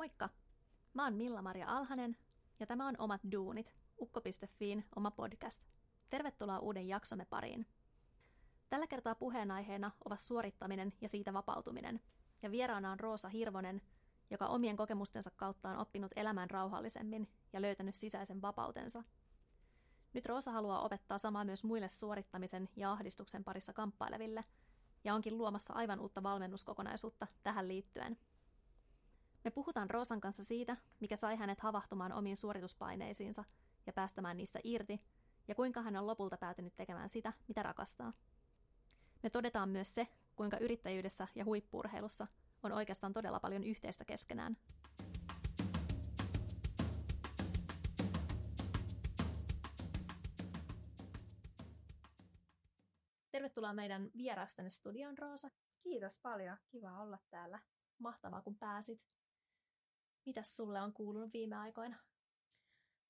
Moikka! Mä oon Milla-Maria Alhanen ja tämä on Omat duunit, ukko.fiin oma podcast. Tervetuloa uuden jaksomme pariin. Tällä kertaa puheenaiheena ovat suorittaminen ja siitä vapautuminen. Ja vieraana on Roosa Hirvonen, joka omien kokemustensa kautta on oppinut elämään rauhallisemmin ja löytänyt sisäisen vapautensa. Nyt Roosa haluaa opettaa samaa myös muille suorittamisen ja ahdistuksen parissa kamppaileville, ja onkin luomassa aivan uutta valmennuskokonaisuutta tähän liittyen – me puhutaan Roosan kanssa siitä, mikä sai hänet havahtumaan omiin suorituspaineisiinsa ja päästämään niistä irti, ja kuinka hän on lopulta päätynyt tekemään sitä, mitä rakastaa. Me todetaan myös se, kuinka yrittäjyydessä ja huippurheilussa on oikeastaan todella paljon yhteistä keskenään. Tervetuloa meidän vieraaksi tänne studioon, Roosa. Kiitos paljon. Kiva olla täällä. Mahtavaa, kun pääsit. Mitäs sulle on kuulunut viime aikoina?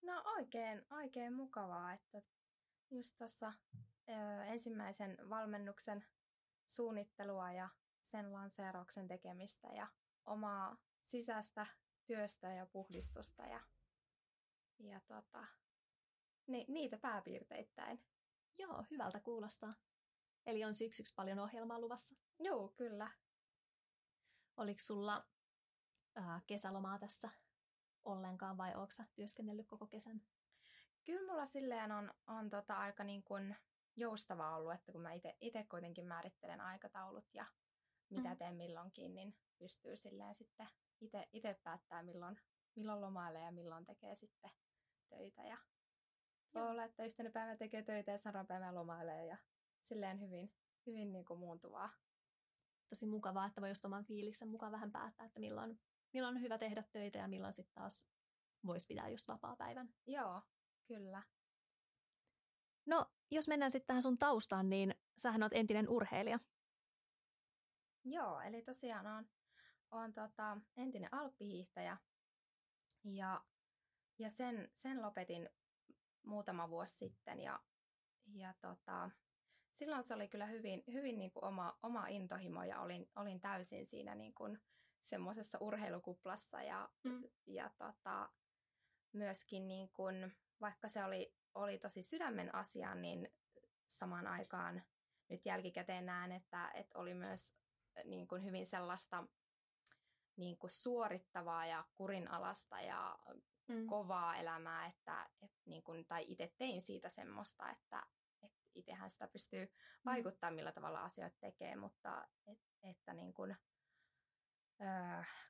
No oikein, oikein mukavaa, että just tuossa ensimmäisen valmennuksen suunnittelua ja sen lanseerauksen tekemistä ja omaa sisäistä työstä ja puhdistusta ja, ja tota, ni, niitä pääpiirteittäin. Joo, hyvältä kuulostaa. Eli on syksyksi paljon ohjelmaa luvassa? Joo, kyllä. Oliko sulla ää, kesälomaa tässä ollenkaan vai onko työskennellyt koko kesän? Kyllä mulla silleen on, on tota aika niin kuin joustavaa ollut, että kun mä itse kuitenkin määrittelen aikataulut ja mitä mm. teen milloinkin, niin pystyy silleen sitten itse päättää milloin, milloin lomailee ja milloin tekee sitten töitä. Ja voi olla, että yhtenä päivänä tekee töitä ja seuraavan päivänä lomailee ja silleen hyvin, hyvin niin kuin muuntuvaa. Tosi mukavaa, että voi just oman fiiliksen mukaan vähän päättää, että milloin milloin on hyvä tehdä töitä ja milloin sitten taas voisi pitää just vapaa-päivän. Joo, kyllä. No, jos mennään sitten tähän sun taustaan, niin sähän oot entinen urheilija. Joo, eli tosiaan on, on tota, entinen alppihiihtäjä ja, ja sen, sen lopetin muutama vuosi sitten ja, ja tota, silloin se oli kyllä hyvin, hyvin niin kuin oma, oma intohimo ja olin, olin täysin siinä niin kuin, semmoisessa urheilukuplassa ja, mm. ja tota, myöskin niin kun, vaikka se oli, oli tosi sydämen asia, niin samaan aikaan nyt jälkikäteen näen, että, että oli myös niin kuin hyvin sellaista niin kuin suorittavaa ja kurinalasta ja mm. kovaa elämää, että, että niin kuin, tai itse tein siitä semmoista, että, että itsehän sitä pystyy mm. vaikuttamaan, millä tavalla asioita tekee, mutta et, että niin kuin, öö,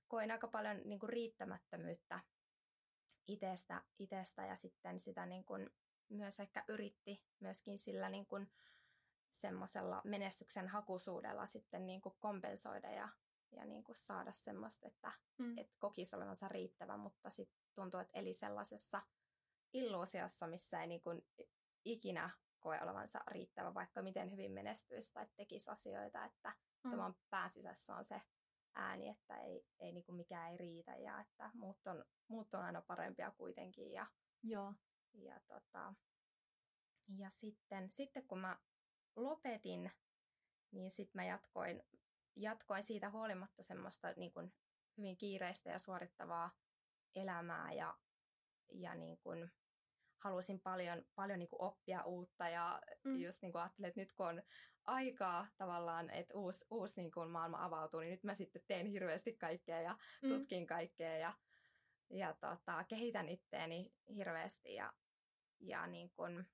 koin aika paljon niin kuin riittämättömyyttä itsestä, itsestä ja sitten sitä niin kuin myös ehkä yritti myöskin sillä niin kuin semmoisella menestyksen hakusuudella sitten niin kuin kompensoida ja, ja niin kuin saada semmoista, että mm. et kokisi olevansa riittävä, mutta sitten tuntuu, että eli sellaisessa illuusiossa, missä ei niin kuin ikinä koe olevansa riittävä, vaikka miten hyvin menestyisi tai tekisi asioita, että mm. tuon pääsisässä on se ääni, että ei, ei niin kuin mikään ei riitä ja että muut on, muut on aina parempia kuitenkin. Ja, Joo. Ja, tota, ja sitten, sitten kun mä lopetin, niin sitten mä jatkoin, jatkoin siitä huolimatta semmoista niin kuin hyvin kiireistä ja suorittavaa elämää ja, ja niin kuin, halusin paljon, paljon niin kuin oppia uutta ja mm. just niin kuin ajattelin, että nyt kun on aikaa tavallaan, että uusi, uusi niin kuin maailma avautuu, niin nyt mä sitten teen hirveästi kaikkea ja mm. tutkin kaikkea ja, ja tota, kehitän itteeni hirveästi ja, ja, niin kuin,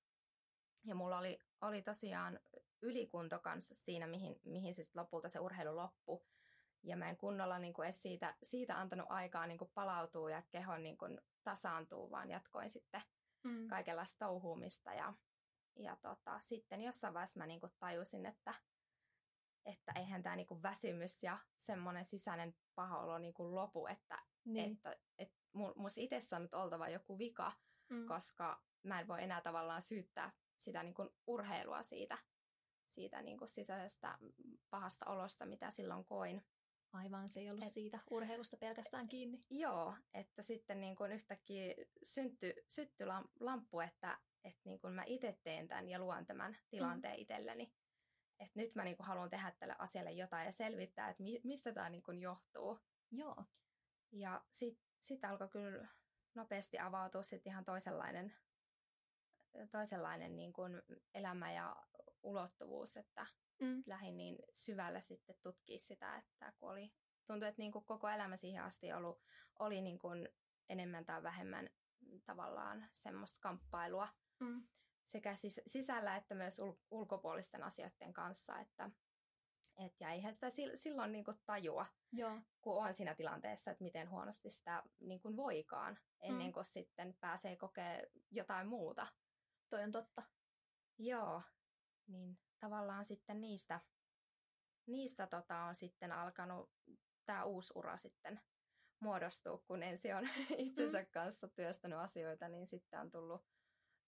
ja mulla oli, oli tosiaan ylikunto kanssa siinä, mihin, mihin siis lopulta se urheilu loppui. Ja mä en kunnolla niin kuin edes siitä, siitä antanut aikaa niin kuin palautua ja kehon niin kuin tasaantuu, vaan jatkoin sitten mm. kaikenlaista touhuumista. Ja, ja tota, sitten jossain vaiheessa mä niinku tajusin, että, että eihän tämä niinku väsymys ja semmoinen sisäinen paha olo niinku lopu, että, niin. että, että minussa itsessä on nyt oltava joku vika, mm. koska mä en voi enää tavallaan syyttää sitä niinku urheilua siitä, siitä niinku sisäisestä pahasta olosta, mitä silloin koin. Aivan, se ei ollut Et, siitä urheilusta pelkästään kiinni. Joo, että sitten niin kuin yhtäkkiä syntyi, sytty lamppu, että, että niin kuin mä itse teen tämän ja luon tämän tilanteen mm. itselleni. Että nyt mä niin haluan tehdä tälle asialle jotain ja selvittää, että mi, mistä tämä niin kuin johtuu. Joo. Ja sitten sit alkoi kyllä nopeasti avautua sitten ihan toisenlainen, toisenlainen niin kuin elämä ja ulottuvuus, että mm. lähdin niin syvälle sitten tutkia sitä, että kun oli, tuntui, että niin kuin koko elämä siihen asti ollut, oli niin kuin enemmän tai vähemmän tavallaan semmoista kamppailua mm. sekä sis- sisällä että myös ul- ulkopuolisten asioiden kanssa, että et, ja eihän sitä silloin niin kuin tajua, Joo. kun on siinä tilanteessa, että miten huonosti sitä niin kuin voikaan, ennen mm. kuin sitten pääsee kokea jotain muuta. Toi on totta. Joo, niin tavallaan sitten niistä, niistä tota, on sitten alkanut tämä uusi ura sitten muodostua, kun ensin on itsensä mm. kanssa työstänyt asioita, niin sitten on tullut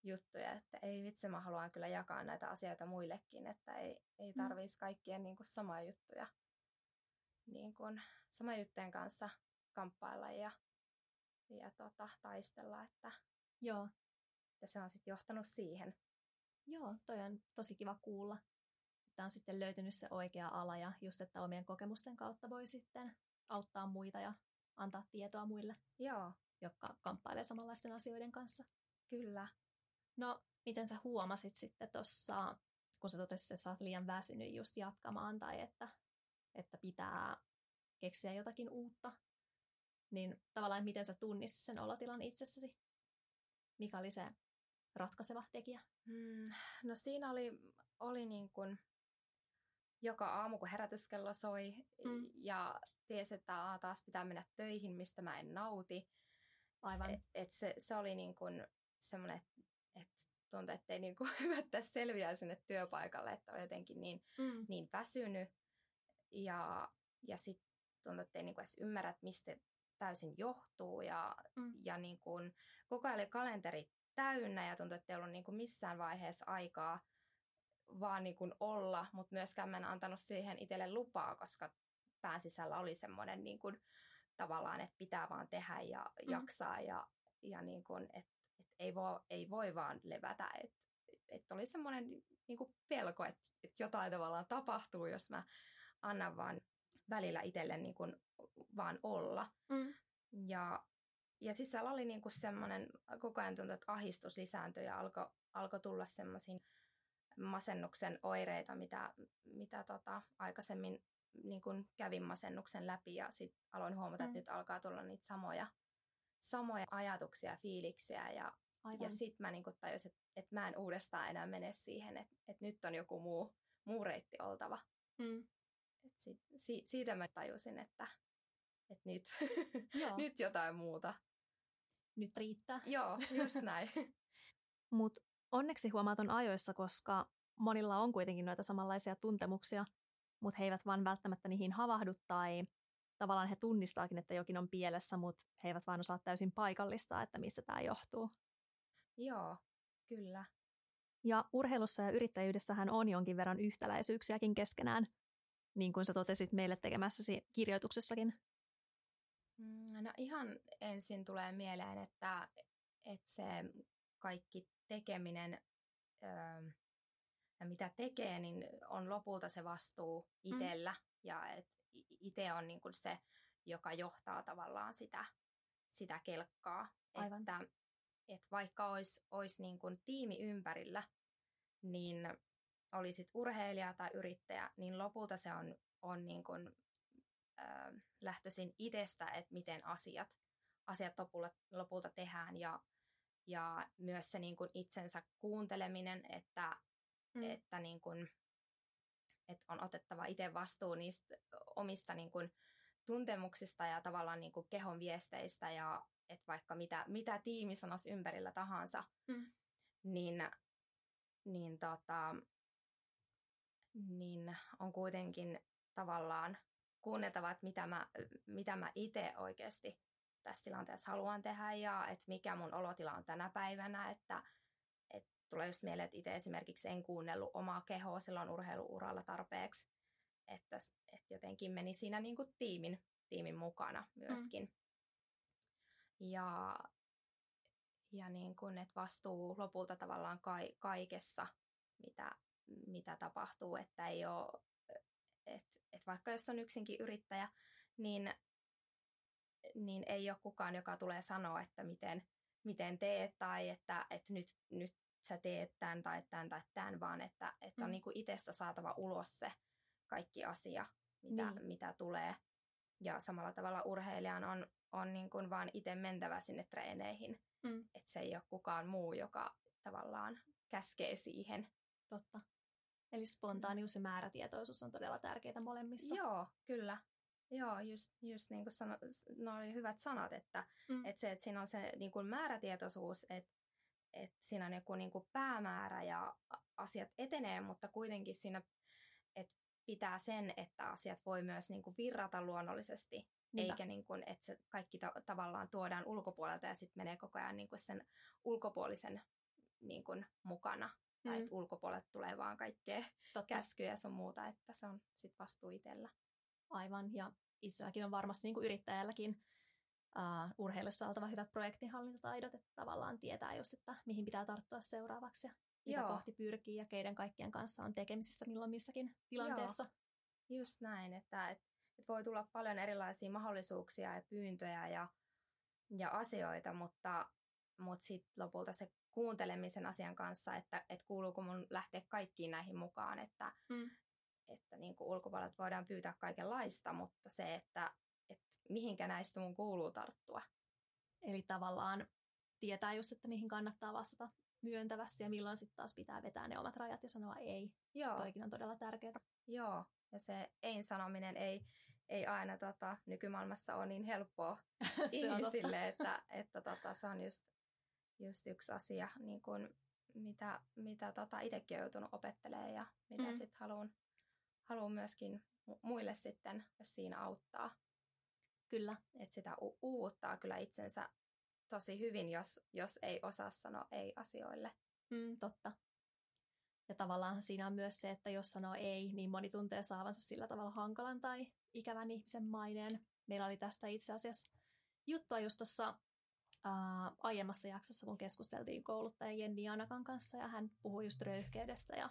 juttuja, että ei vitsi, mä haluan kyllä jakaa näitä asioita muillekin, että ei, ei mm. tarvitsisi kaikkien niin kuin samaa juttuja, niin kuin, sama juttujen kanssa kamppailla ja, ja tota, taistella, että, Joo. että se on sitten johtanut siihen. Joo, toi on tosi kiva kuulla, että on sitten löytynyt se oikea ala ja just, että omien kokemusten kautta voi sitten auttaa muita ja antaa tietoa muille, Joo. jotka kamppailee samanlaisten asioiden kanssa. Kyllä. No, miten sä huomasit sitten tuossa, kun sä totesit, että sä oot liian väsynyt just jatkamaan tai että, että pitää keksiä jotakin uutta, niin tavallaan miten sä tunnistit sen olotilan itsessäsi? Mikä oli se ratkaiseva tekijä? Hmm, no siinä oli, oli niin kuin joka aamu, kun herätyskello soi mm. ja tiesi, että taas pitää mennä töihin, mistä mä en nauti. Aivan. Et, et se, se oli niin kuin semmoinen, että et tuntui, että ei niin kuin hyvättä selviää sinne työpaikalle, että oli jotenkin niin, mm. niin väsynyt. Ja, ja sitten tuntui, että ei niin kuin edes ymmärrä, että mistä täysin johtuu. Ja, mm. ja niin kuin, koko ajan oli kalenteri täynnä ja tuntui, että ei ollut niin kuin missään vaiheessa aikaa vaan niin kuin olla, mutta myöskään mä en antanut siihen itselle lupaa, koska pään sisällä oli semmoinen niin kuin, tavallaan, että pitää vaan tehdä ja mm. jaksaa ja, ja niin kuin, että ei, voi, ei voi vaan levätä. Että, että oli semmoinen niin kuin pelko, että, että jotain tavallaan tapahtuu, jos mä annan vaan välillä itselle niin kuin vaan olla. Mm. Ja, ja sisällä oli niin kuin semmoinen, koko ajan tuntui, että ahistus lisääntyi ja alkoi alko tulla semmoisiin masennuksen oireita, mitä, mitä tota, aikaisemmin niin kun kävin masennuksen läpi ja sitten aloin huomata, mm. että nyt alkaa tulla niitä samoja, samoja ajatuksia ja fiiliksiä ja, ja sitten mä niin tajusin, että, että mä en uudestaan enää mene siihen, että, että nyt on joku muu, muu reitti oltava. Mm. Et sit, si, siitä mä tajusin, että, että nyt, nyt jotain muuta. Nyt riittää. Joo, just näin. Mutta onneksi huomaton ajoissa, koska monilla on kuitenkin noita samanlaisia tuntemuksia, mutta he eivät vaan välttämättä niihin havahdu tai tavallaan he tunnistaakin, että jokin on pielessä, mutta he eivät vaan osaa täysin paikallistaa, että mistä tämä johtuu. Joo, kyllä. Ja urheilussa ja yrittäjyydessähän on jonkin verran yhtäläisyyksiäkin keskenään, niin kuin sä totesit meille tekemässäsi kirjoituksessakin. Mm, no ihan ensin tulee mieleen, että, että se kaikki tekeminen öö, ja mitä tekee, niin on lopulta se vastuu mm. itsellä mm. ja että itse on niin kuin se, joka johtaa tavallaan sitä, sitä kelkkaa. Aivan. Että, että vaikka olisi, olisi niin kuin tiimi ympärillä, niin olisit urheilija tai yrittäjä, niin lopulta se on, on niin kuin, äh, lähtöisin itsestä, että miten asiat, asiat lopulta, lopulta tehdään ja ja myös se niin kuin itsensä kuunteleminen, että, mm. että, niin kuin, että on otettava itse vastuu niistä omista niin kuin tuntemuksista ja tavallaan niin kuin kehon viesteistä ja että vaikka mitä, mitä tiimi sanoisi ympärillä tahansa, mm. niin, niin, tota, niin on kuitenkin tavallaan kuunneltava, että mitä mä, mitä mä itse oikeasti tässä tilanteessa haluan tehdä ja että mikä mun olotila on tänä päivänä, että, että tulee just mieleen, että itse esimerkiksi en kuunnellut omaa kehoa silloin urheiluuralla tarpeeksi, että, että jotenkin meni siinä niin kuin tiimin, tiimin mukana myöskin. Mm. Ja, ja niin kuin, että vastuu lopulta tavallaan ka- kaikessa, mitä, mitä tapahtuu, että ei ole, että, että vaikka jos on yksinkin yrittäjä, niin niin ei ole kukaan, joka tulee sanoa, että miten, miten teet tai että, että nyt, nyt sä teet tämän tai tämän tai tämän, vaan että, että on mm. niin kuin itsestä saatava ulos se kaikki asia, mitä, niin. mitä tulee. Ja samalla tavalla urheilijan on, on niin kuin vaan itse mentävä sinne treeneihin. Mm. Että se ei ole kukaan muu, joka tavallaan käskee siihen. Totta. Eli spontaanius ja määrätietoisuus on todella tärkeitä molemmissa. Joo, kyllä. Joo, just, just niin kuin sano, no oli hyvät sanat, että, mm. että se, että siinä on se niin kuin määrätietoisuus, että, että siinä on joku niin kuin päämäärä ja asiat etenee, mutta kuitenkin siinä, että pitää sen, että asiat voi myös niin kuin virrata luonnollisesti, Niinpä. eikä niin kuin, että se kaikki ta- tavallaan tuodaan ulkopuolelta ja sitten menee koko ajan niin kuin sen ulkopuolisen niin kuin mukana. Mm. Tai että ulkopuolelta tulee vaan kaikkea Totta. käskyjä ja sun muuta, että se on sitten vastuu itsellä. Aivan, ja itselläkin on varmasti niin kuin yrittäjälläkin uh, urheilussa oltava hyvät projektinhallintataidot, että tavallaan tietää just, että mihin pitää tarttua seuraavaksi ja mitä Joo. kohti pyrkii ja keiden kaikkien kanssa on tekemisissä milloin missäkin tilanteessa. Joo. Just näin, että, että, että voi tulla paljon erilaisia mahdollisuuksia ja pyyntöjä ja, ja asioita, mutta, mutta sitten lopulta se kuuntelemisen asian kanssa, että, että kuuluuko mun lähteä kaikkiin näihin mukaan, että, mm että niin kuin ulkopuolelta voidaan pyytää kaikenlaista, mutta se, että, että mihinkä näistä mun kuuluu tarttua. Eli tavallaan tietää just, että mihin kannattaa vastata myöntävästi ja milloin sitten taas pitää vetää ne omat rajat ja sanoa ei. Joo. Toikin on todella tärkeää. Joo, ja se ei-sanominen ei, ei aina tota, nykymaailmassa ole niin helppoa ihmisille, että, että tota, se on just, just yksi asia, niin kun, mitä, mitä tota, itsekin on joutunut opettelemaan ja mitä mm. sitten haluan haluan myöskin muille sitten, jos siinä auttaa. Kyllä. Että sitä u- uuvuttaa kyllä itsensä tosi hyvin, jos, jos ei osaa sanoa ei asioille. Mm, totta. Ja tavallaan siinä on myös se, että jos sanoo ei, niin moni tuntee saavansa sillä tavalla hankalan tai ikävän ihmisen maineen. Meillä oli tästä itse asiassa juttua just tuossa uh, aiemmassa jaksossa, kun keskusteltiin kouluttaja Jenni Anakan kanssa, ja hän puhui just röyhkeydestä ja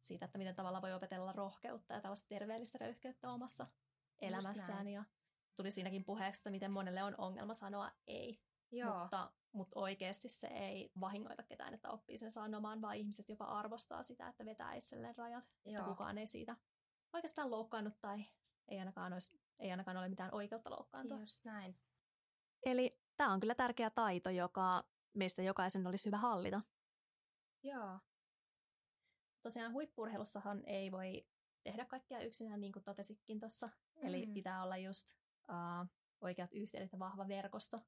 siitä, että miten tavalla voi opetella rohkeutta ja tällaista terveellistä röyhkeyttä omassa elämässään. Ja tuli siinäkin puheeksi, että miten monelle on ongelma sanoa ei. Joo. Mutta, mutta oikeasti se ei vahingoita ketään, että oppii sen sanomaan, vaan ihmiset jopa arvostaa sitä, että vetää itselleen rajat. Joo. Että kukaan ei siitä oikeastaan loukkaannut tai ei ainakaan, olisi, ei ainakaan ole mitään oikeutta loukkaantua. Just näin. Eli tämä on kyllä tärkeä taito, joka meistä jokaisen olisi hyvä hallita. Joo, tosiaan huippurheilussahan ei voi tehdä kaikkea yksinään, niin kuin totesikin tuossa. Mm. Eli pitää olla just uh, oikeat yhteydet ja vahva verkosto.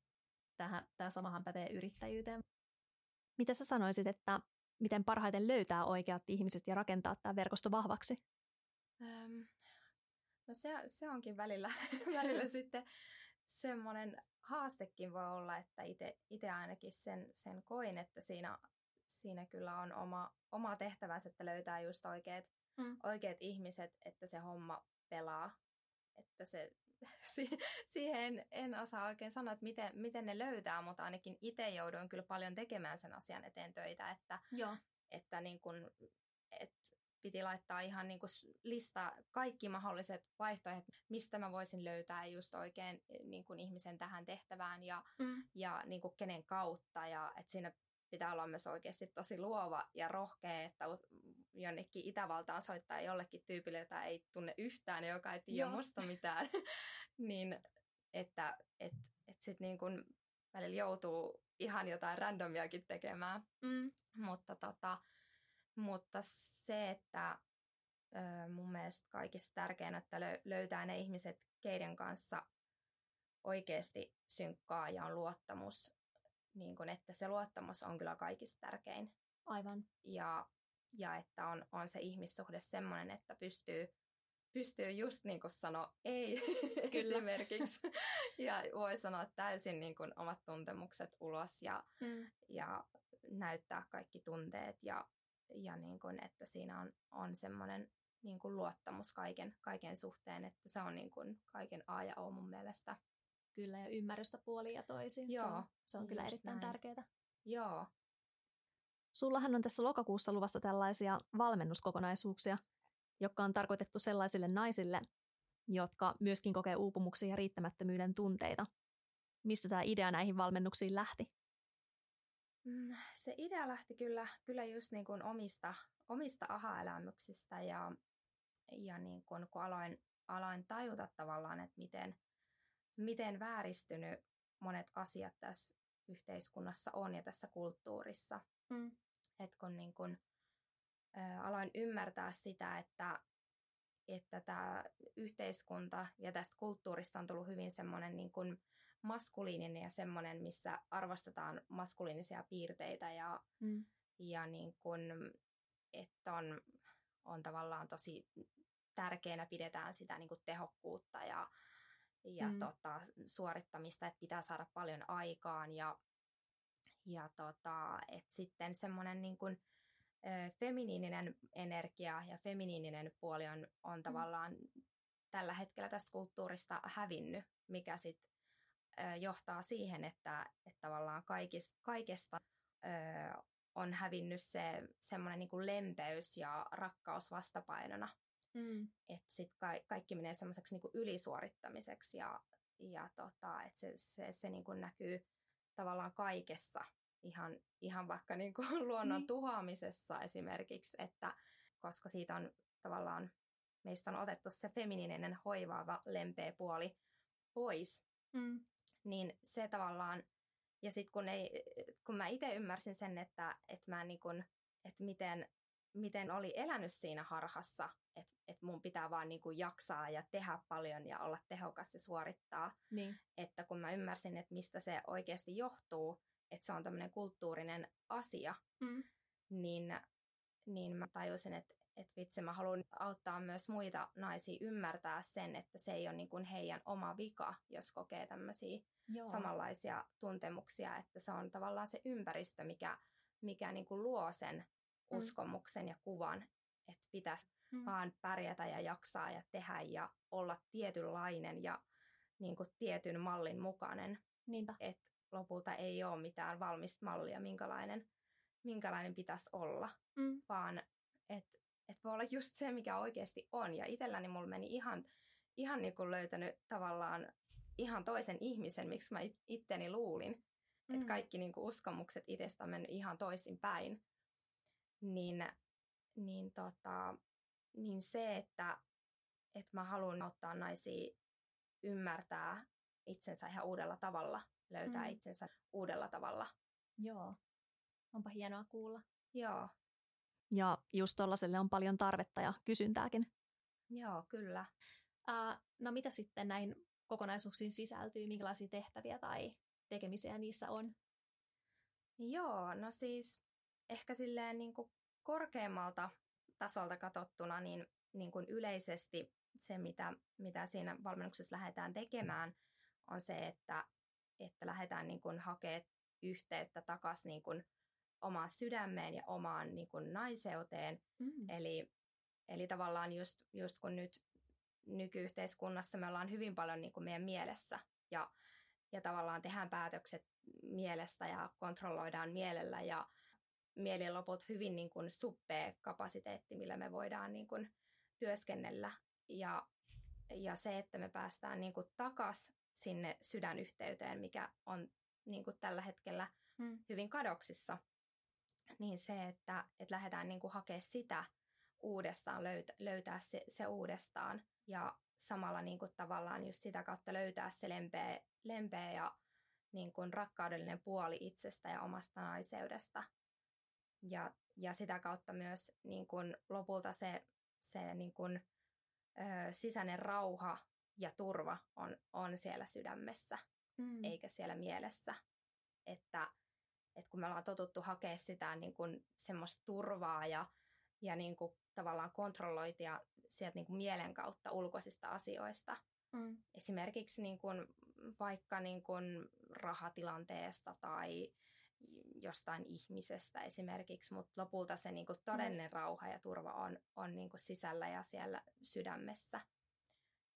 Tähän, tämä samahan pätee yrittäjyyteen. Mitä sä sanoisit, että miten parhaiten löytää oikeat ihmiset ja rakentaa tämä verkosto vahvaksi? Öm, no se, se onkin välillä, välillä sitten semmoinen haastekin voi olla, että itse ainakin sen, sen koin, että siinä siinä kyllä on oma, oma tehtävänsä, että löytää just oikeat, mm. oikeat ihmiset, että se homma pelaa. Että se, siihen en osaa oikein sanoa, että miten, miten ne löytää, mutta ainakin itse jouduin kyllä paljon tekemään sen asian eteen töitä, että, Joo. että niin kun, et piti laittaa ihan niin kuin lista kaikki mahdolliset vaihtoehdot, mistä mä voisin löytää just oikein niin kuin ihmisen tähän tehtävään ja, mm. ja niin kuin kenen kautta. Ja että siinä pitää olla myös oikeasti tosi luova ja rohkea, että jonnekin Itävaltaan soittaa jollekin tyypille, jota ei tunne yhtään ja joka ei tiedä Joo. musta mitään, niin että et, et sitten niin kun välillä joutuu ihan jotain randomiakin tekemään. Mm. Mutta, tota, mutta se, että ö, mun mielestä kaikista tärkein, että löytää ne ihmiset, keiden kanssa oikeasti synkkaa ja on luottamus niin kun, että se luottamus on kyllä kaikista tärkein. Aivan. Ja, ja että on, on se ihmissuhde semmoinen, että pystyy, pystyy just niin kuin sanoa ei kyllä. esimerkiksi. ja voi sanoa täysin niin kuin omat tuntemukset ulos ja, mm. ja näyttää kaikki tunteet ja, ja niin kuin, että siinä on, on semmoinen niin kuin luottamus kaiken, kaiken suhteen, että se on niin kuin kaiken A ja O mun mielestä. Kyllä, ja ymmärrystä puoliin ja toisin. Joo, se on, se on kyllä erittäin näin. tärkeää. Joo. Sullahan on tässä lokakuussa luvassa tällaisia valmennuskokonaisuuksia, jotka on tarkoitettu sellaisille naisille, jotka myöskin kokee uupumuksia ja riittämättömyyden tunteita. Mistä tämä idea näihin valmennuksiin lähti? Mm, se idea lähti kyllä, kyllä just niin kuin omista, omista aha-elämyksistä ja, ja niin kuin, kun aloin, aloin tajuta tavallaan, että miten, miten vääristynyt monet asiat tässä yhteiskunnassa on ja tässä kulttuurissa. Mm. Että kun niin kun, ä, aloin ymmärtää sitä, että että tämä yhteiskunta ja tästä kulttuurista on tullut hyvin semmoinen niin kuin maskuliininen ja semmoinen, missä arvostetaan maskuliinisia piirteitä ja, mm. ja niin kuin, että on, on tavallaan tosi tärkeänä pidetään sitä niin kuin tehokkuutta ja, ja mm. tota, suorittamista, että pitää saada paljon aikaan ja, ja tota, että sitten semmoinen niin kuin, feminiininen energia ja feminiininen puoli on, on mm. tavallaan tällä hetkellä tästä kulttuurista hävinnyt, mikä sitten johtaa siihen, että, että tavallaan kaikista, kaikesta ö, on hävinnyt se semmoinen niin lempeys ja rakkaus vastapainona. Mm. Että sitten ka- kaikki menee semmoiseksi niin ylisuorittamiseksi ja, ja tota, että se, se, se niin kuin näkyy tavallaan kaikessa, ihan, ihan vaikka niin kuin luonnon niin. tuhoamisessa esimerkiksi, että koska siitä on tavallaan, meistä on otettu se feminiininen hoivaava lempeä puoli pois, mm. niin se tavallaan, ja sitten kun, ei, kun mä itse ymmärsin sen, että, että mä niin kuin, että miten miten oli elänyt siinä harhassa, että et mun pitää vaan niinku jaksaa ja tehdä paljon ja olla tehokas ja suorittaa. Niin. Että kun mä ymmärsin, että mistä se oikeasti johtuu, että se on tämmöinen kulttuurinen asia, mm. niin, niin mä tajusin, että että vitsi, mä haluan auttaa myös muita naisia ymmärtää sen, että se ei ole niin kuin heidän oma vika, jos kokee tämmöisiä samanlaisia tuntemuksia, että se on tavallaan se ympäristö, mikä, mikä niin kuin luo sen. uskomuksen ja kuvan, että pitäisi mm. vaan pärjätä ja jaksaa ja tehdä ja olla tietynlainen ja niin kuin tietyn mallin mukainen. Niinpä. Et lopulta ei ole mitään valmista mallia, minkälainen, minkälainen pitäisi olla, mm. vaan että et voi olla just se, mikä oikeasti on. Ja itselläni mulla meni ihan, ihan niin kuin löytänyt tavallaan ihan toisen ihmisen, miksi mä itteni luulin. Mm. Että kaikki niin kuin uskomukset itsestä on mennyt ihan toisin päin niin, niin, tota, niin se, että, että mä haluan auttaa naisia ymmärtää itsensä ihan uudella tavalla, löytää mm. itsensä uudella tavalla. Joo, onpa hienoa kuulla. Joo. Ja just tuollaiselle on paljon tarvetta ja kysyntääkin. Joo, kyllä. Uh, no mitä sitten näin kokonaisuuksiin sisältyy, minkälaisia tehtäviä tai tekemisiä niissä on? Joo, no siis ehkä silleen niin kuin korkeammalta tasolta katsottuna, niin, niin kuin yleisesti se, mitä, mitä siinä valmennuksessa lähdetään tekemään, on se, että, että lähdetään niin kuin hakemaan yhteyttä takaisin niin kuin omaan sydämeen ja omaan niin kuin naiseuteen. Mm. Eli, eli tavallaan just, just kun nyt nykyyhteiskunnassa me ollaan hyvin paljon niin kuin meidän mielessä ja, ja tavallaan tehdään päätökset mielestä ja kontrolloidaan mielellä ja mieli loput hyvin niin kuin suppea kapasiteetti, millä me voidaan niin kuin työskennellä. Ja, ja se, että me päästään niin kuin takas sinne sydänyhteyteen, mikä on niin kuin tällä hetkellä hmm. hyvin kadoksissa, niin se, että, että lähdetään niin kuin hakemaan sitä uudestaan, löytää, löytää se, se uudestaan ja samalla niin kuin tavallaan just sitä kautta löytää se lempeä, lempeä ja niin kuin rakkaudellinen puoli itsestä ja omasta naiseudesta – ja, ja sitä kautta myös niin kuin lopulta se, se niin kuin, ö, sisäinen rauha ja turva on, on siellä sydämessä, mm. eikä siellä mielessä. Että, että kun me ollaan totuttu hakea sitä niin kuin semmoista turvaa ja, ja niin kuin tavallaan kontrolloitia sieltä niin kuin mielen kautta ulkoisista asioista, mm. esimerkiksi niin kuin vaikka niin kuin rahatilanteesta tai jostain ihmisestä esimerkiksi, mutta lopulta se niin kuin todellinen mm. rauha ja turva on, on niin kuin sisällä ja siellä sydämessä.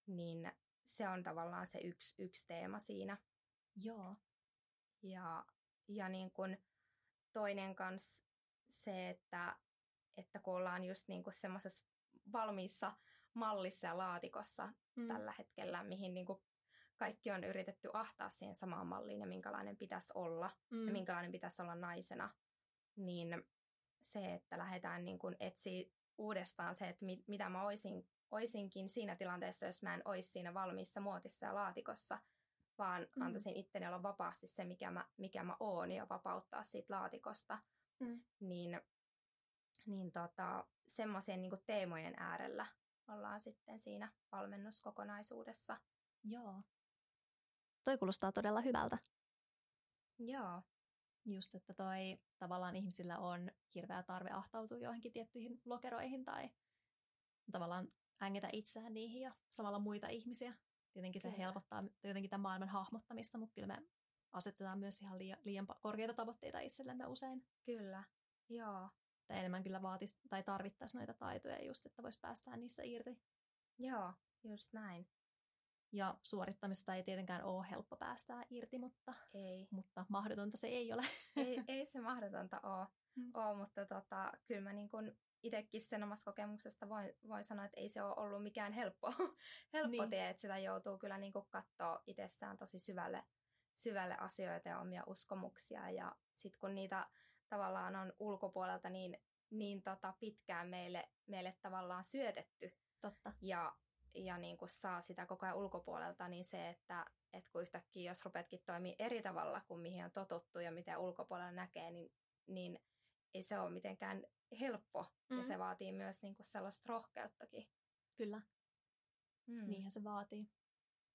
Niin se on tavallaan se yksi, yksi teema siinä. Joo. Ja, ja niin kuin toinen kanssa se, että, että kun ollaan just niin kuin semmoisessa valmiissa mallissa ja laatikossa mm. tällä hetkellä, mihin niin kuin kaikki on yritetty ahtaa siihen samaan malliin ja minkälainen pitäisi olla mm. ja minkälainen pitäisi olla naisena, niin se, että lähdetään niin kuin etsiä uudestaan se, että mit, mitä mä oisin, oisinkin siinä tilanteessa, jos mä en olisi siinä valmiissa muotissa ja laatikossa, vaan mm. antaisin itteni olla vapaasti se, mikä mä, mikä mä oon ja vapauttaa siitä laatikosta, mm. niin, niin tota, semmoisien niin teemojen äärellä ollaan sitten siinä valmennuskokonaisuudessa. Joo. Toi kuulostaa todella hyvältä. Joo. Just, että toi tavallaan ihmisillä on hirveä tarve ahtautua joihinkin tiettyihin lokeroihin tai tavallaan ängetä itseään niihin ja samalla muita ihmisiä. Tietenkin se kyllä. helpottaa jotenkin tämän maailman hahmottamista, mutta kyllä me asetetaan myös ihan liian, liian korkeita tavoitteita itsellemme usein. Kyllä, joo. Että enemmän kyllä vaatisi tai tarvittaisiin noita taitoja just, että voisi päästää niistä irti. Joo, just näin. Ja suorittamista ei tietenkään ole helppo päästää irti, mutta, ei. mutta mahdotonta se ei ole. Ei, ei se mahdotonta ole, hmm. ole mutta tota, kyllä mä niin kun itsekin sen omasta kokemuksesta voin, voin sanoa, että ei se ole ollut mikään helppo, helppo niin. tie, että sitä joutuu kyllä niin katsoa itsessään tosi syvälle, syvälle asioita ja omia uskomuksia ja sitten kun niitä tavallaan on ulkopuolelta niin, niin tota pitkään meille, meille tavallaan syötetty Totta. ja ja niin kuin saa sitä koko ajan ulkopuolelta, niin se, että, että kun yhtäkkiä jos rupeatkin toimii eri tavalla kuin mihin on totuttu ja mitä ulkopuolella näkee, niin, niin ei se ole mitenkään helppo. Mm. Ja se vaatii myös niin kuin sellaista rohkeuttakin. Kyllä. Mm. Niinhän se vaatii.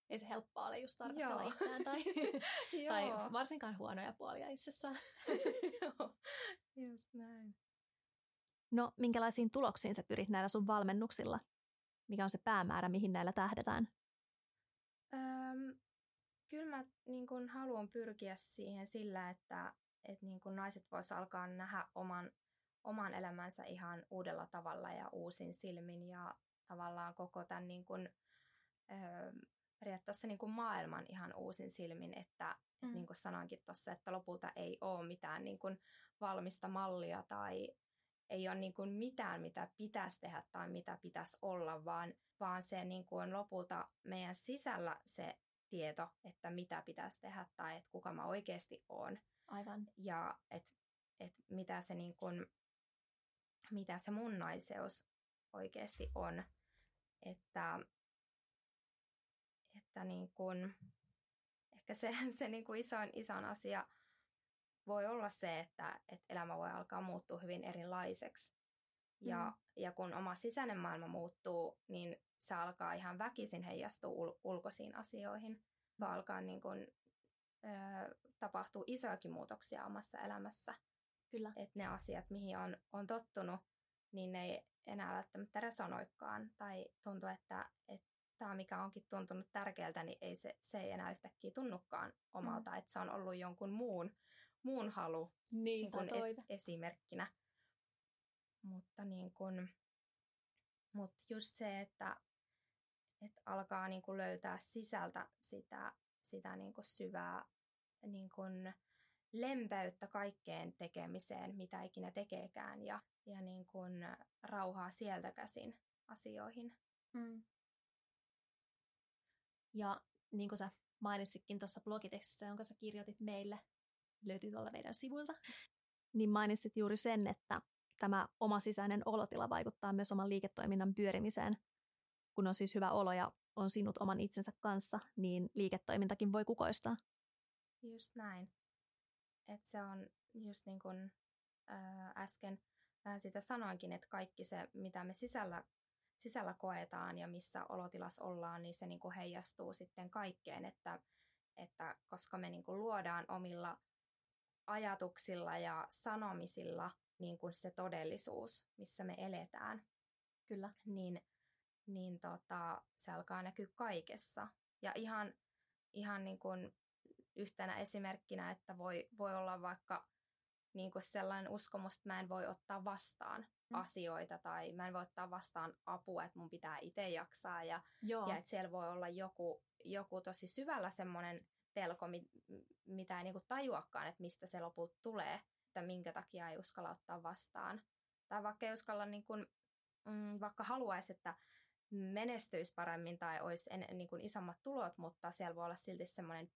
Ei se helppoa ole just tarkastella Joo. itseään tai, tai varsinkaan huonoja puolia itsessään. Joo, just näin. No, minkälaisiin tuloksiin sä pyrit näillä sun valmennuksilla? Mikä on se päämäärä, mihin näillä tähdetään? Öm, kyllä mä niin kun haluan pyrkiä siihen sillä, että, että niin kun naiset vois alkaa nähdä oman, oman elämänsä ihan uudella tavalla ja uusin silmin ja tavallaan koko tämän niin kun, öö, periaatteessa niin kuin maailman ihan uusin silmin, että mm. niin kuin sanoinkin tuossa, että lopulta ei ole mitään niin kuin valmista mallia tai ei ole niin kuin mitään, mitä pitäisi tehdä tai mitä pitäisi olla, vaan, vaan se niin kuin on lopulta meidän sisällä se tieto, että mitä pitäisi tehdä tai että kuka mä oikeasti olen. Aivan. Ja että et mitä, se niin kuin, mitä se mun naiseus oikeasti on. Että, että niin kuin, ehkä se, se niin kuin isoin, isoin asia voi olla se, että, että elämä voi alkaa muuttua hyvin erilaiseksi. Ja, mm. ja kun oma sisäinen maailma muuttuu, niin se alkaa ihan väkisin heijastua ul- ulkoisiin asioihin. Se alkaa niin kuin, ö, tapahtuu isoakin muutoksia omassa elämässä. Kyllä. Että ne asiat, mihin on, on tottunut, niin ne ei enää välttämättä resonoikaan. Tai tuntuu, että, että tämä, mikä onkin tuntunut tärkeältä, niin ei se, se ei enää yhtäkkiä tunnukaan omalta. Mm. Että se on ollut jonkun muun muun halu niin, niin es, esimerkkinä. Mutta niin kuin, mut just se, että, että alkaa niin kuin löytää sisältä sitä, sitä niin kuin syvää niin kuin lempeyttä kaikkeen tekemiseen, mitä ikinä tekeekään, ja, ja niin kuin rauhaa sieltä käsin asioihin. Mm. Ja niin kuin sä mainitsitkin tuossa blogitekstissä, jonka sä kirjoitit meille, löytyy tuolla meidän sivuilta, niin mainitsit juuri sen, että tämä oma sisäinen olotila vaikuttaa myös oman liiketoiminnan pyörimiseen. Kun on siis hyvä olo ja on sinut oman itsensä kanssa, niin liiketoimintakin voi kukoistaa. Just näin. Et se on just niin kuin ää, äsken vähän sitä sanoinkin, että kaikki se, mitä me sisällä, sisällä koetaan ja missä olotilas ollaan, niin se niin kuin heijastuu sitten kaikkeen, että, että koska me niin kuin luodaan omilla ajatuksilla ja sanomisilla niin kuin se todellisuus, missä me eletään. Kyllä. Niin, niin tota, se alkaa näkyä kaikessa. Ja ihan, ihan niin kuin yhtenä esimerkkinä, että voi, voi olla vaikka niin kuin sellainen uskomus, että mä en voi ottaa vastaan mm. asioita tai mä en voi ottaa vastaan apua, että mun pitää itse jaksaa ja, ja että siellä voi olla joku, joku tosi syvällä semmoinen pelko, mitä ei niinku tajuakaan, että mistä se lopulta tulee, että minkä takia ei uskalla ottaa vastaan. Tai vaikka ei uskalla, niinku, mm, vaikka haluaisi, että, menestyisi paremmin tai olisi en, niin kuin isommat tulot, mutta siellä voi olla silti semmoinen,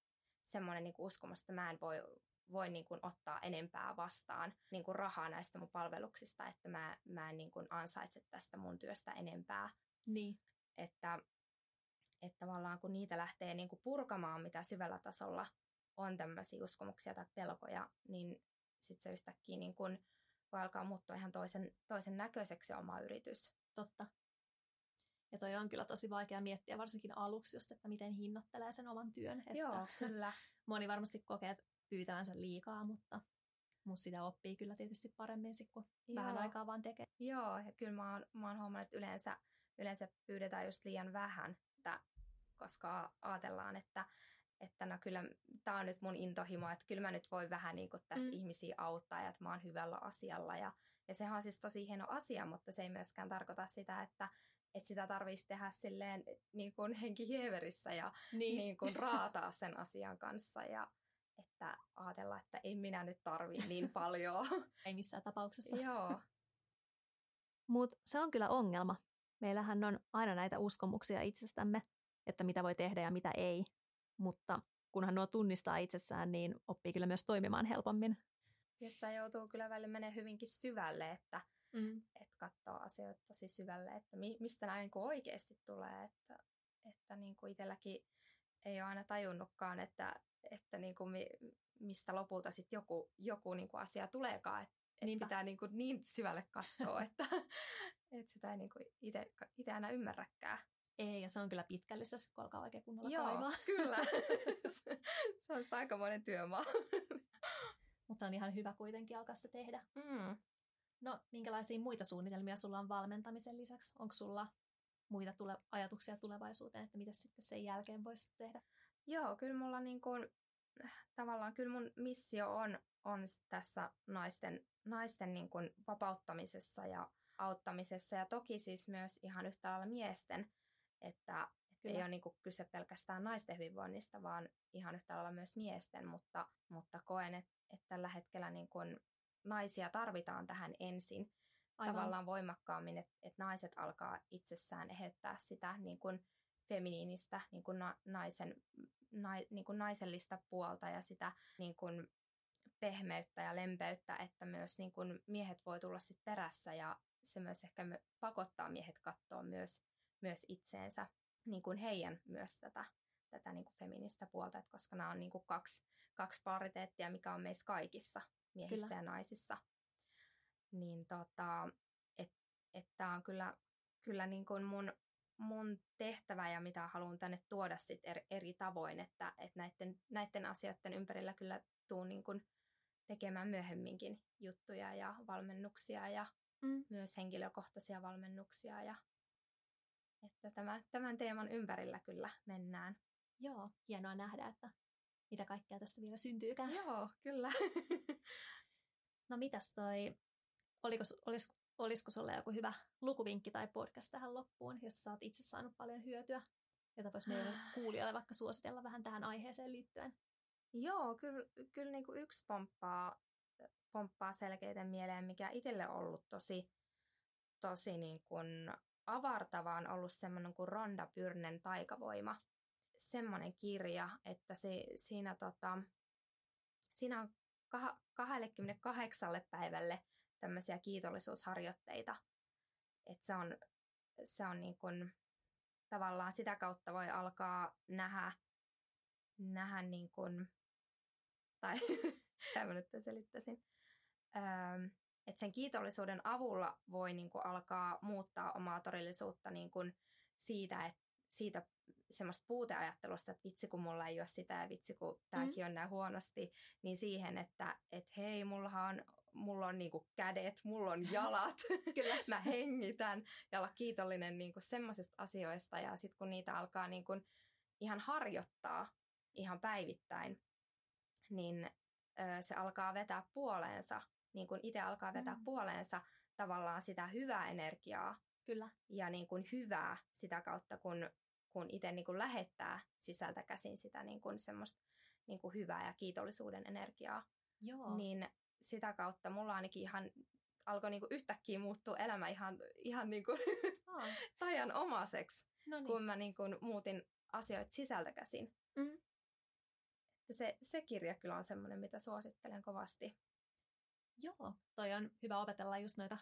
semmoinen niin kuin uskomus, että mä en voi, voi niin kuin ottaa enempää vastaan niin kuin rahaa näistä mun palveluksista, että mä, mä en niin kuin ansaitse tästä mun työstä enempää. Niin. Että, että tavallaan kun niitä lähtee niin kuin purkamaan, mitä syvällä tasolla on tämmöisiä uskomuksia tai pelkoja, niin sitten se yhtäkkiä niin kuin voi alkaa muuttua ihan toisen, toisen näköiseksi se oma yritys. Totta. Ja toi on kyllä tosi vaikea miettiä, varsinkin aluksi just, että miten hinnoittelee sen oman työn. Että Joo, kyllä. Moni varmasti kokee pyytävänsä liikaa, mutta musta sitä oppii kyllä tietysti paremmin, sit, kun Joo. vähän aikaa vaan tekee. Joo, ja kyllä mä oon, mä oon huomannut, että yleensä, yleensä pyydetään just liian vähän, että, koska ajatellaan, että että no kyllä tämä on nyt mun intohimo, että kyllä mä nyt voin vähän niin kuin tässä mm. ihmisiä auttaa ja että mä oon hyvällä asialla. Ja, ja sehän on siis tosi hieno asia, mutta se ei myöskään tarkoita sitä, että, että sitä tarvitsisi tehdä silleen niin kuin henkihieverissä ja niin. Niin kuin raataa sen asian kanssa ja että ajatella, että en minä nyt tarvi niin paljon. ei missään tapauksessa. Joo. Mutta se on kyllä ongelma. Meillähän on aina näitä uskomuksia itsestämme, että mitä voi tehdä ja mitä ei mutta kunhan nuo tunnistaa itsessään, niin oppii kyllä myös toimimaan helpommin. Ja sitä joutuu kyllä välillä menee hyvinkin syvälle, että, mm. että katsoo asioita tosi syvälle, että mi, mistä nämä niin kuin oikeasti tulee. Että, että niin kuin itselläkin ei ole aina tajunnutkaan, että, että niin kuin mi, mistä lopulta sitten joku, joku niin kuin asia tuleekaan. Että, että pitää niin, kuin niin syvälle katsoa, että, että sitä ei niin kuin itse aina ymmärräkään. Ei, ja se on kyllä pitkällistä, kun alkaa oikein kunnolla Joo, kaivaa. kyllä. se on sitä aikamoinen työmaa. Mutta on ihan hyvä kuitenkin alkaa sitä tehdä. Mm. No, minkälaisia muita suunnitelmia sulla on valmentamisen lisäksi? Onko sulla muita tule- ajatuksia tulevaisuuteen, että mitä sitten sen jälkeen voisi tehdä? Joo, kyllä mulla niin kuin, tavallaan kyllä mun missio on, on tässä naisten, naisten niin kuin vapauttamisessa ja auttamisessa ja toki siis myös ihan yhtä lailla miesten että, että ei ole niin kuin kyse pelkästään naisten hyvinvoinnista, vaan ihan yhtä lailla myös miesten, mutta, mutta koen, että, että tällä hetkellä niin kuin naisia tarvitaan tähän ensin Aivan. tavallaan voimakkaammin, että, että naiset alkaa itsessään eheyttää sitä niin kuin feminiinistä, niin kuin na, naisen, na, niin kuin naisellista puolta ja sitä niin kuin pehmeyttä ja lempeyttä, että myös niin kuin miehet voi tulla sit perässä ja se myös ehkä pakottaa miehet katsoa myös myös itseensä, niin kuin heidän myös tätä, tätä niin kuin feministä puolta, että koska nämä on niin kuin kaksi, kaksi pariteettia, mikä on meissä kaikissa, miehissä kyllä. ja naisissa. Niin tota, että et tämä on kyllä, kyllä niin kuin mun, mun tehtävä ja mitä haluan tänne tuoda sit eri, eri tavoin, että, että näiden, näiden asioiden ympärillä kyllä tuun niin kuin tekemään myöhemminkin juttuja ja valmennuksia ja mm. myös henkilökohtaisia valmennuksia ja että tämän, tämän teeman ympärillä kyllä mennään. Joo, hienoa nähdä, että mitä kaikkea tästä vielä syntyykään. Joo, kyllä. no mitäs toi, oliko, olis, olisiko sulle joku hyvä lukuvinkki tai podcast tähän loppuun, josta sä oot itse saanut paljon hyötyä, jota voisi meidän kuulijoille vaikka suositella vähän tähän aiheeseen liittyen? Joo, kyllä, kyllä niin kuin yksi pomppaa, pomppaa selkeiten mieleen, mikä itselle on ollut tosi, tosi niin kuin avartava on ollut semmoinen kuin Ronda Pyrnen taikavoima. Semmoinen kirja, että se, siinä, tota, siinä on 28 päivälle tämmöisiä kiitollisuusharjoitteita. Että se on, se on niin kuin, tavallaan sitä kautta voi alkaa nähdä, nähdä niin kuin, tai tämä nyt selittäisin, öö, että sen kiitollisuuden avulla voi niin kuin alkaa muuttaa omaa todellisuutta niin kuin siitä, että siitä semmoista puuteajattelusta, että vitsi kun mulla ei ole sitä ja vitsi kun tämäkin mm. on näin huonosti, niin siihen, että et hei, mullahan on, mulla on niinku kädet, mulla on jalat, kyllä mä hengitän ja olla kiitollinen niinku semmoisista asioista ja sitten kun niitä alkaa niinku ihan harjoittaa ihan päivittäin, niin ö, se alkaa vetää puoleensa niin kuin itse alkaa vetää mm. puoleensa tavallaan sitä hyvää energiaa. Kyllä. Ja niin kuin hyvää sitä kautta, kun, kun itse niin kuin lähettää sisältä käsin sitä niin kuin semmoista niin kuin hyvää ja kiitollisuuden energiaa. Joo. Niin sitä kautta mulla ainakin ihan alkoi niinku yhtäkkiä muuttua elämä ihan, ihan niinku oh. tajan omaseksi, no niin. kun mä niinku muutin asioita sisältä käsin. Mm. Se, se kirja kyllä on semmoinen, mitä suosittelen kovasti. Joo, toi on hyvä opetella just noita,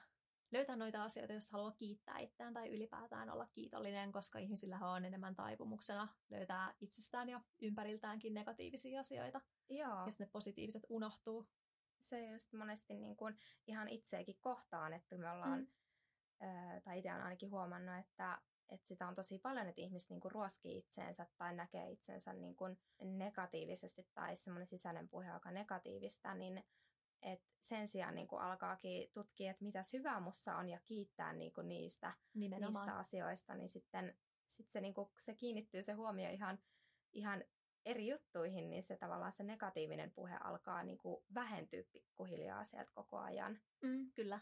löytää noita asioita, jos haluaa kiittää itseään tai ylipäätään olla kiitollinen, koska ihmisillä on enemmän taipumuksena löytää itsestään ja ympäriltäänkin negatiivisia asioita. Joo. Ja sitten ne positiiviset unohtuu. Se just monesti niin kuin ihan itseäkin kohtaan, että me ollaan, mm. tai itse olen ainakin huomannut, että että sitä on tosi paljon, että ihmiset niinku ruoskii itseensä tai näkee itsensä niinku negatiivisesti tai semmoinen sisäinen puhe, joka negatiivista, niin et sen sijaan niin kuin alkaakin tutkia, että mitä hyvää mussa on ja kiittää niin kuin niistä, niistä asioista, niin sitten sit se, niin kuin, se kiinnittyy se huomio ihan, ihan eri juttuihin, niin se tavallaan se negatiivinen puhe alkaa niin kuin vähentyä pikkuhiljaa sieltä koko ajan. Mm, kyllä.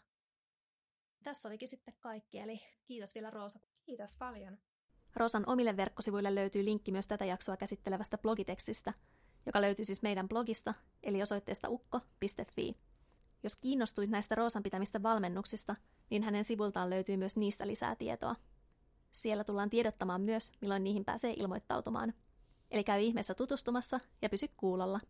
Tässä olikin sitten kaikki, eli kiitos vielä Roosa. Kiitos paljon. Roosan omille verkkosivuille löytyy linkki myös tätä jaksoa käsittelevästä blogitekstistä – joka löytyy siis meidän blogista, eli osoitteesta ukko.fi. Jos kiinnostuit näistä Roosan pitämistä valmennuksista, niin hänen sivultaan löytyy myös niistä lisää tietoa. Siellä tullaan tiedottamaan myös, milloin niihin pääsee ilmoittautumaan. Eli käy ihmeessä tutustumassa ja pysy kuulolla.